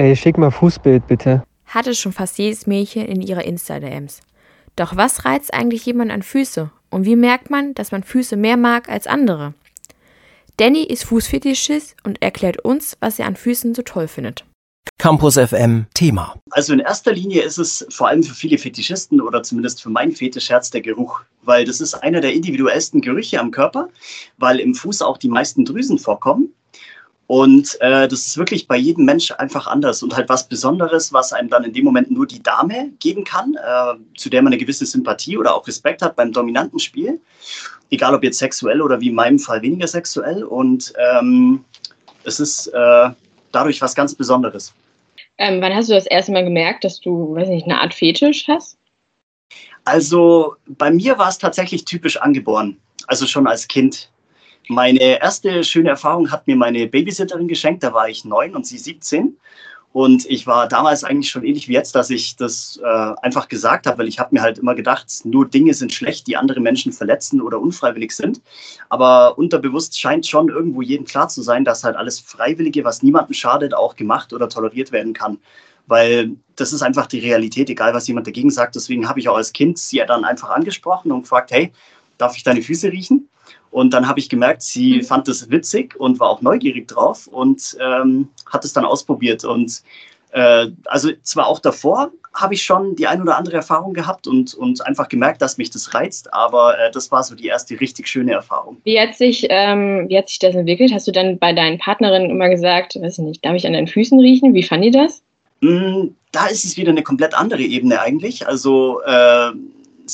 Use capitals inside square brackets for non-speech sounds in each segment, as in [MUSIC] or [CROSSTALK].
Ey, schick mal Fußbild bitte. Hatte schon fast jedes Mädchen in ihrer Insta-DMs. Doch was reizt eigentlich jemand an Füße? Und wie merkt man, dass man Füße mehr mag als andere? Danny ist Fußfetischist und erklärt uns, was er an Füßen so toll findet. Campus FM Thema. Also in erster Linie ist es vor allem für viele Fetischisten oder zumindest für meinen Fetischherz der Geruch, weil das ist einer der individuellsten Gerüche am Körper, weil im Fuß auch die meisten Drüsen vorkommen. Und äh, das ist wirklich bei jedem Mensch einfach anders und halt was Besonderes, was einem dann in dem Moment nur die Dame geben kann, äh, zu der man eine gewisse Sympathie oder auch Respekt hat beim dominanten Spiel. Egal ob jetzt sexuell oder wie in meinem Fall weniger sexuell. Und ähm, es ist äh, dadurch was ganz Besonderes. Ähm, wann hast du das erste Mal gemerkt, dass du, weiß nicht, eine Art Fetisch hast? Also bei mir war es tatsächlich typisch angeboren. Also schon als Kind. Meine erste schöne Erfahrung hat mir meine Babysitterin geschenkt. Da war ich neun und sie 17. Und ich war damals eigentlich schon ähnlich wie jetzt, dass ich das äh, einfach gesagt habe, weil ich habe mir halt immer gedacht, nur Dinge sind schlecht, die andere Menschen verletzen oder unfreiwillig sind. Aber unterbewusst scheint schon irgendwo jedem klar zu sein, dass halt alles Freiwillige, was niemandem schadet, auch gemacht oder toleriert werden kann. Weil das ist einfach die Realität, egal was jemand dagegen sagt. Deswegen habe ich auch als Kind sie dann einfach angesprochen und gefragt, hey, darf ich deine Füße riechen? Und dann habe ich gemerkt, sie mhm. fand das witzig und war auch neugierig drauf und ähm, hat es dann ausprobiert. Und äh, also zwar auch davor habe ich schon die ein oder andere Erfahrung gehabt und, und einfach gemerkt, dass mich das reizt, aber äh, das war so die erste richtig schöne Erfahrung. Wie hat, sich, ähm, wie hat sich das entwickelt? Hast du dann bei deinen Partnerinnen immer gesagt, weiß ich nicht, darf ich an deinen Füßen riechen? Wie fand die das? Mm, da ist es wieder eine komplett andere Ebene eigentlich. Also äh,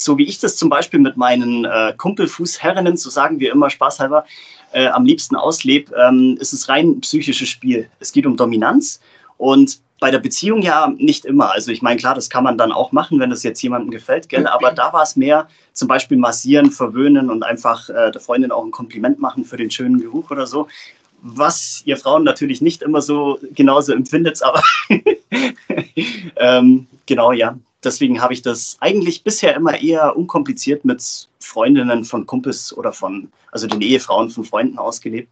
so wie ich das zum Beispiel mit meinen äh, Kumpelfußherrinnen, so sagen wir immer spaßhalber, äh, am liebsten auslebe, ähm, ist es rein psychisches Spiel. Es geht um Dominanz und bei der Beziehung ja nicht immer. Also ich meine, klar, das kann man dann auch machen, wenn das jetzt jemandem gefällt, gell? aber da war es mehr zum Beispiel massieren, verwöhnen und einfach äh, der Freundin auch ein Kompliment machen für den schönen Geruch oder so. Was ihr Frauen natürlich nicht immer so genauso empfindet, aber [LAUGHS] ähm, genau, ja deswegen habe ich das eigentlich bisher immer eher unkompliziert mit Freundinnen von Kumpels oder von, also den Ehefrauen von Freunden ausgelebt.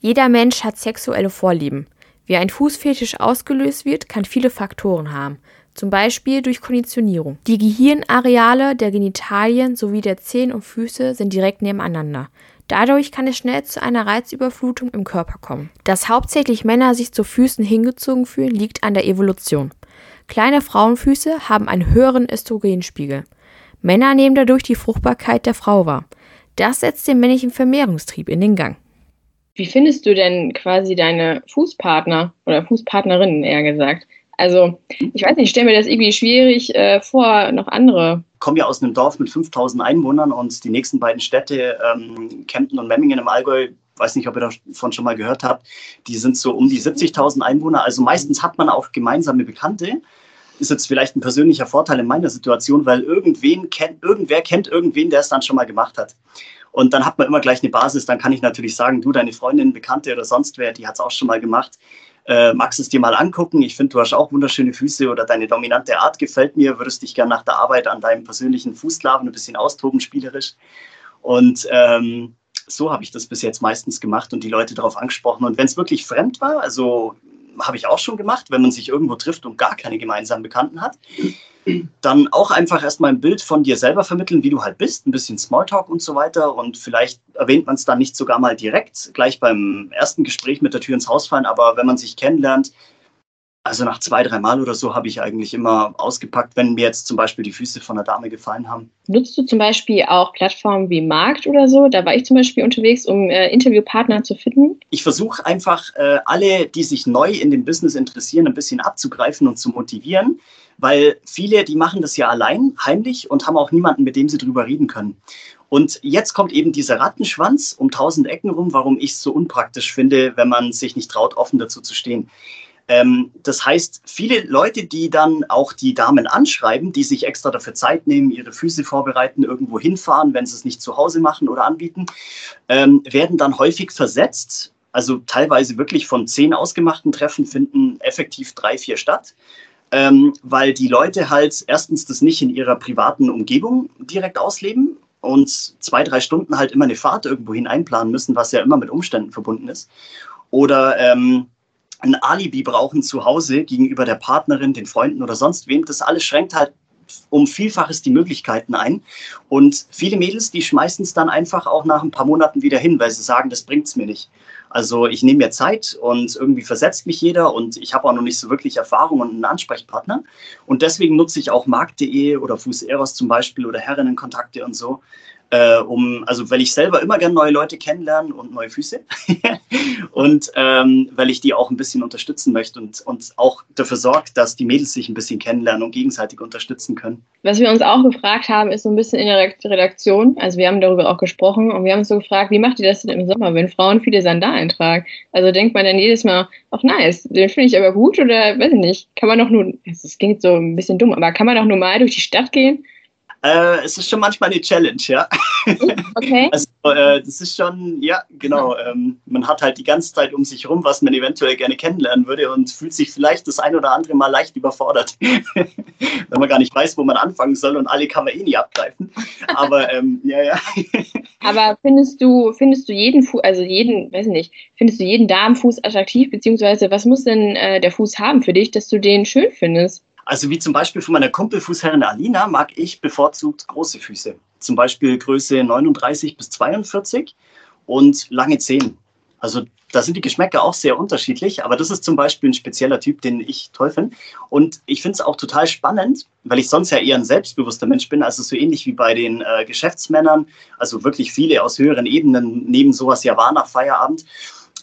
Jeder Mensch hat sexuelle Vorlieben. Wie ein Fußfetisch ausgelöst wird, kann viele Faktoren haben. Zum Beispiel durch Konditionierung. Die Gehirnareale der Genitalien sowie der Zehen und Füße sind direkt nebeneinander. Dadurch kann es schnell zu einer Reizüberflutung im Körper kommen. Dass hauptsächlich Männer sich zu Füßen hingezogen fühlen, liegt an der Evolution. Kleine Frauenfüße haben einen höheren Östrogenspiegel. Männer nehmen dadurch die Fruchtbarkeit der Frau wahr. Das setzt den männlichen Vermehrungstrieb in den Gang. Wie findest du denn quasi deine Fußpartner oder Fußpartnerinnen eher gesagt? Also, ich weiß nicht, ich stelle mir das irgendwie schwierig äh, vor, noch andere. Ich komme ja aus einem Dorf mit 5000 Einwohnern und die nächsten beiden Städte, ähm, Kempten und Memmingen im Allgäu, weiß nicht, ob ihr davon schon mal gehört habt, die sind so um die 70.000 Einwohner. Also meistens hat man auch gemeinsame Bekannte. Ist jetzt vielleicht ein persönlicher Vorteil in meiner Situation, weil irgendwen kennt, irgendwer kennt irgendwen, der es dann schon mal gemacht hat. Und dann hat man immer gleich eine Basis. Dann kann ich natürlich sagen, du, deine Freundin, Bekannte oder sonst wer, die hat es auch schon mal gemacht. Äh, magst es dir mal angucken? Ich finde, du hast auch wunderschöne Füße oder deine dominante Art gefällt mir. Würdest dich gerne nach der Arbeit an deinem persönlichen Fußlaven ein bisschen austoben, spielerisch. Und ähm, so habe ich das bis jetzt meistens gemacht und die Leute darauf angesprochen. Und wenn es wirklich fremd war, also habe ich auch schon gemacht, wenn man sich irgendwo trifft und gar keine gemeinsamen Bekannten hat, dann auch einfach erstmal ein Bild von dir selber vermitteln, wie du halt bist, ein bisschen Smalltalk und so weiter. Und vielleicht erwähnt man es dann nicht sogar mal direkt, gleich beim ersten Gespräch mit der Tür ins Haus fallen, aber wenn man sich kennenlernt, also nach zwei, drei Mal oder so habe ich eigentlich immer ausgepackt, wenn mir jetzt zum Beispiel die Füße von einer Dame gefallen haben. Nutzt du zum Beispiel auch Plattformen wie Markt oder so? Da war ich zum Beispiel unterwegs, um äh, Interviewpartner zu finden. Ich versuche einfach, äh, alle, die sich neu in dem Business interessieren, ein bisschen abzugreifen und zu motivieren, weil viele, die machen das ja allein, heimlich und haben auch niemanden, mit dem sie drüber reden können. Und jetzt kommt eben dieser Rattenschwanz um tausend Ecken rum, warum ich es so unpraktisch finde, wenn man sich nicht traut, offen dazu zu stehen. Ähm, das heißt, viele Leute, die dann auch die Damen anschreiben, die sich extra dafür Zeit nehmen, ihre Füße vorbereiten, irgendwo hinfahren, wenn sie es nicht zu Hause machen oder anbieten, ähm, werden dann häufig versetzt. Also teilweise wirklich von zehn ausgemachten Treffen finden effektiv drei, vier statt. Ähm, weil die Leute halt erstens das nicht in ihrer privaten Umgebung direkt ausleben und zwei, drei Stunden halt immer eine Fahrt irgendwo hin einplanen müssen, was ja immer mit Umständen verbunden ist. Oder ähm, ein Alibi brauchen zu Hause gegenüber der Partnerin, den Freunden oder sonst wem. Das alles schränkt halt um Vielfaches die Möglichkeiten ein. Und viele Mädels, die schmeißen es dann einfach auch nach ein paar Monaten wieder hin, weil sie sagen, das bringt es mir nicht. Also ich nehme mir Zeit und irgendwie versetzt mich jeder und ich habe auch noch nicht so wirklich Erfahrung und einen Ansprechpartner. Und deswegen nutze ich auch Markt.de oder Fußeros zum Beispiel oder Herrinnenkontakte und so, äh, um, also weil ich selber immer gerne neue Leute kennenlernen und neue Füße [LAUGHS] und ähm, weil ich die auch ein bisschen unterstützen möchte und, und auch dafür sorgt, dass die Mädels sich ein bisschen kennenlernen und gegenseitig unterstützen können. Was wir uns auch gefragt haben, ist so ein bisschen in der Redaktion, also wir haben darüber auch gesprochen und wir haben uns so gefragt, wie macht ihr das denn im Sommer, wenn Frauen viele Sandalen tragen? Also denkt man dann jedes Mal, ach nice, den finde ich aber gut oder weiß ich nicht, kann man doch nur, es klingt so ein bisschen dumm, aber kann man doch normal durch die Stadt gehen äh, es ist schon manchmal eine Challenge, ja. Okay. [LAUGHS] Also äh, das ist schon, ja, genau. Ähm, man hat halt die ganze Zeit um sich herum, was man eventuell gerne kennenlernen würde und fühlt sich vielleicht das ein oder andere Mal leicht überfordert, [LAUGHS] wenn man gar nicht weiß, wo man anfangen soll und alle kann man eh nie abgreifen. Aber ähm, ja, ja. [LAUGHS] Aber findest du, findest du jeden Fuß, also jeden, weiß nicht, findest du jeden Damenfuß attraktiv, beziehungsweise was muss denn äh, der Fuß haben für dich, dass du den schön findest? Also wie zum Beispiel von meiner Kumpelfußherrin Alina mag ich bevorzugt große Füße. Zum Beispiel Größe 39 bis 42 und lange Zehen. Also da sind die Geschmäcker auch sehr unterschiedlich, aber das ist zum Beispiel ein spezieller Typ, den ich toll finde. Und ich finde es auch total spannend, weil ich sonst ja eher ein selbstbewusster Mensch bin, also so ähnlich wie bei den äh, Geschäftsmännern, also wirklich viele aus höheren Ebenen nehmen sowas ja wahr nach Feierabend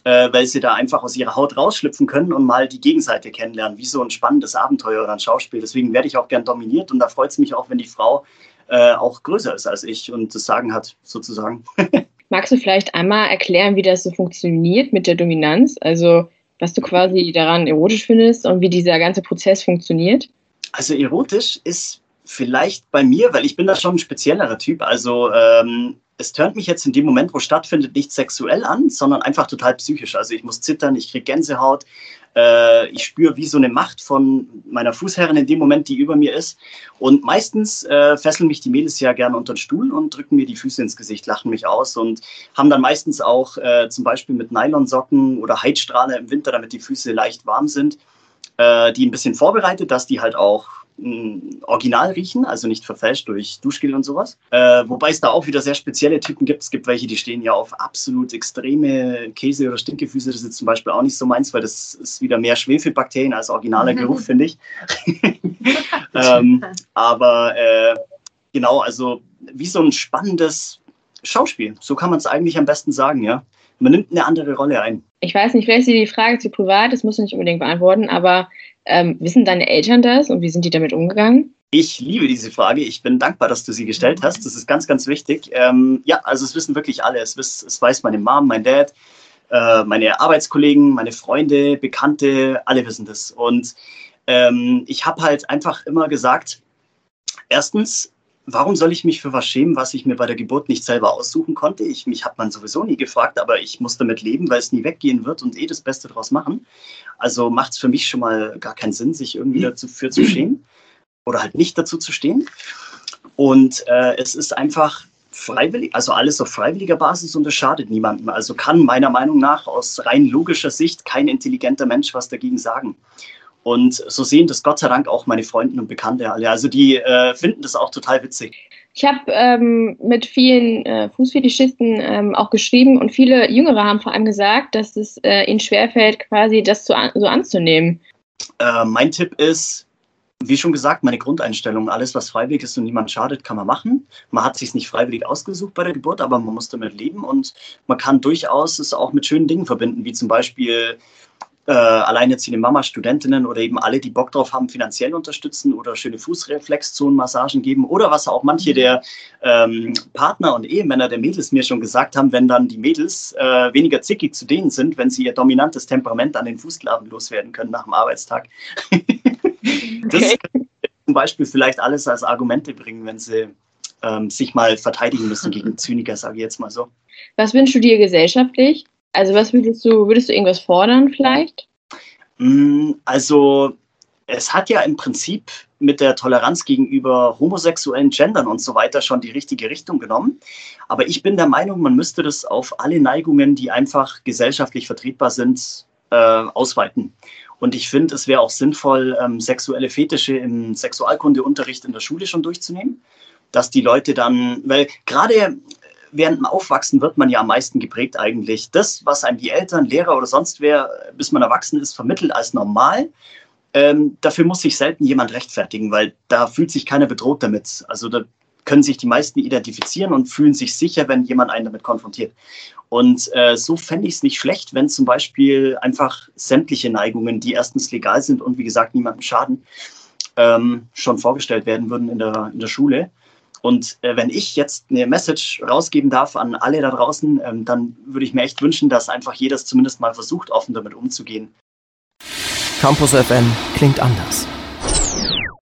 äh, weil sie da einfach aus ihrer Haut rausschlüpfen können und mal die Gegenseite kennenlernen, wie so ein spannendes Abenteuer oder ein Schauspiel. Deswegen werde ich auch gern dominiert und da freut es mich auch, wenn die Frau äh, auch größer ist als ich und das Sagen hat, sozusagen. [LAUGHS] Magst du vielleicht einmal erklären, wie das so funktioniert mit der Dominanz? Also, was du quasi daran erotisch findest und wie dieser ganze Prozess funktioniert? Also, erotisch ist vielleicht bei mir, weil ich bin da schon ein speziellerer Typ. Also, ähm, es tönt mich jetzt in dem Moment, wo stattfindet, nicht sexuell an, sondern einfach total psychisch. Also ich muss zittern, ich kriege Gänsehaut, äh, ich spüre wie so eine Macht von meiner Fußherrin in dem Moment, die über mir ist. Und meistens äh, fesseln mich die Mädels ja gerne unter den Stuhl und drücken mir die Füße ins Gesicht, lachen mich aus und haben dann meistens auch äh, zum Beispiel mit Nylonsocken oder Heizstrahler im Winter, damit die Füße leicht warm sind, äh, die ein bisschen vorbereitet, dass die halt auch original riechen, also nicht verfälscht durch Duschgel und sowas. Äh, wobei es da auch wieder sehr spezielle Typen gibt. Es gibt welche, die stehen ja auf absolut extreme Käse- oder Stinkefüße. Das ist jetzt zum Beispiel auch nicht so meins, weil das ist wieder mehr Schwefelbakterien als originaler Geruch, [LAUGHS] finde ich. [LAUGHS] ähm, aber äh, genau, also wie so ein spannendes Schauspiel. So kann man es eigentlich am besten sagen, ja. Man nimmt eine andere Rolle ein. Ich weiß nicht, vielleicht ist die Frage zu privat, das muss du nicht unbedingt beantworten, aber ähm, wissen deine Eltern das und wie sind die damit umgegangen? Ich liebe diese Frage. Ich bin dankbar, dass du sie gestellt hast. Das ist ganz, ganz wichtig. Ähm, ja, also es wissen wirklich alle. Es, wiss, es weiß meine Mom, mein Dad, äh, meine Arbeitskollegen, meine Freunde, Bekannte, alle wissen das. Und ähm, ich habe halt einfach immer gesagt, erstens, warum soll ich mich für was schämen, was ich mir bei der Geburt nicht selber aussuchen konnte? Ich, mich hat man sowieso nie gefragt, aber ich muss damit leben, weil es nie weggehen wird und eh das Beste daraus machen. Also macht es für mich schon mal gar keinen Sinn, sich irgendwie dafür zu schämen oder halt nicht dazu zu stehen. Und äh, es ist einfach freiwillig, also alles auf freiwilliger Basis und es schadet niemandem. Also kann meiner Meinung nach aus rein logischer Sicht kein intelligenter Mensch was dagegen sagen. Und so sehen das Gott sei Dank auch meine Freunde und Bekannte alle. Also die äh, finden das auch total witzig. Ich habe ähm, mit vielen äh, Fußfetischisten ähm, auch geschrieben und viele Jüngere haben vor allem gesagt, dass es äh, ihnen schwerfällt, quasi das so, an, so anzunehmen. Äh, mein Tipp ist, wie schon gesagt, meine Grundeinstellung, alles, was freiwillig ist und niemand schadet, kann man machen. Man hat sich nicht freiwillig ausgesucht bei der Geburt, aber man muss damit leben und man kann durchaus es auch mit schönen Dingen verbinden, wie zum Beispiel äh, alleinerziehende Mama, Studentinnen oder eben alle, die Bock drauf haben, finanziell unterstützen oder schöne Fußreflexzonenmassagen geben oder was auch manche der ähm, Partner und Ehemänner der Mädels mir schon gesagt haben, wenn dann die Mädels äh, weniger zickig zu denen sind, wenn sie ihr dominantes Temperament an den Fußklaven loswerden können nach dem Arbeitstag. [LAUGHS] das okay. zum Beispiel vielleicht alles als Argumente bringen, wenn sie ähm, sich mal verteidigen müssen gegen Zyniker, sage ich jetzt mal so. Was wünschst du dir gesellschaftlich? Also was würdest du, würdest du irgendwas fordern vielleicht? Mm, also es hat ja im Prinzip mit der Toleranz gegenüber homosexuellen Gendern und so weiter schon die richtige Richtung genommen. Aber ich bin der Meinung, man müsste das auf alle Neigungen, die einfach gesellschaftlich vertretbar sind, äh, ausweiten. Und ich finde, es wäre auch sinnvoll, ähm, sexuelle Fetische im Sexualkundeunterricht in der Schule schon durchzunehmen. Dass die Leute dann, weil gerade während dem Aufwachsen wird man ja am meisten geprägt eigentlich. Das, was einem die Eltern, Lehrer oder sonst wer, bis man erwachsen ist, vermittelt als normal. Ähm, dafür muss sich selten jemand rechtfertigen, weil da fühlt sich keiner bedroht damit. Also da können sich die meisten identifizieren und fühlen sich sicher, wenn jemand einen damit konfrontiert. Und äh, so fände ich es nicht schlecht, wenn zum Beispiel einfach sämtliche Neigungen, die erstens legal sind und wie gesagt niemandem schaden, ähm, schon vorgestellt werden würden in der, in der Schule. Und äh, wenn ich jetzt eine Message rausgeben darf an alle da draußen, ähm, dann würde ich mir echt wünschen, dass einfach jeder zumindest mal versucht, offen damit umzugehen. Campus FM klingt anders.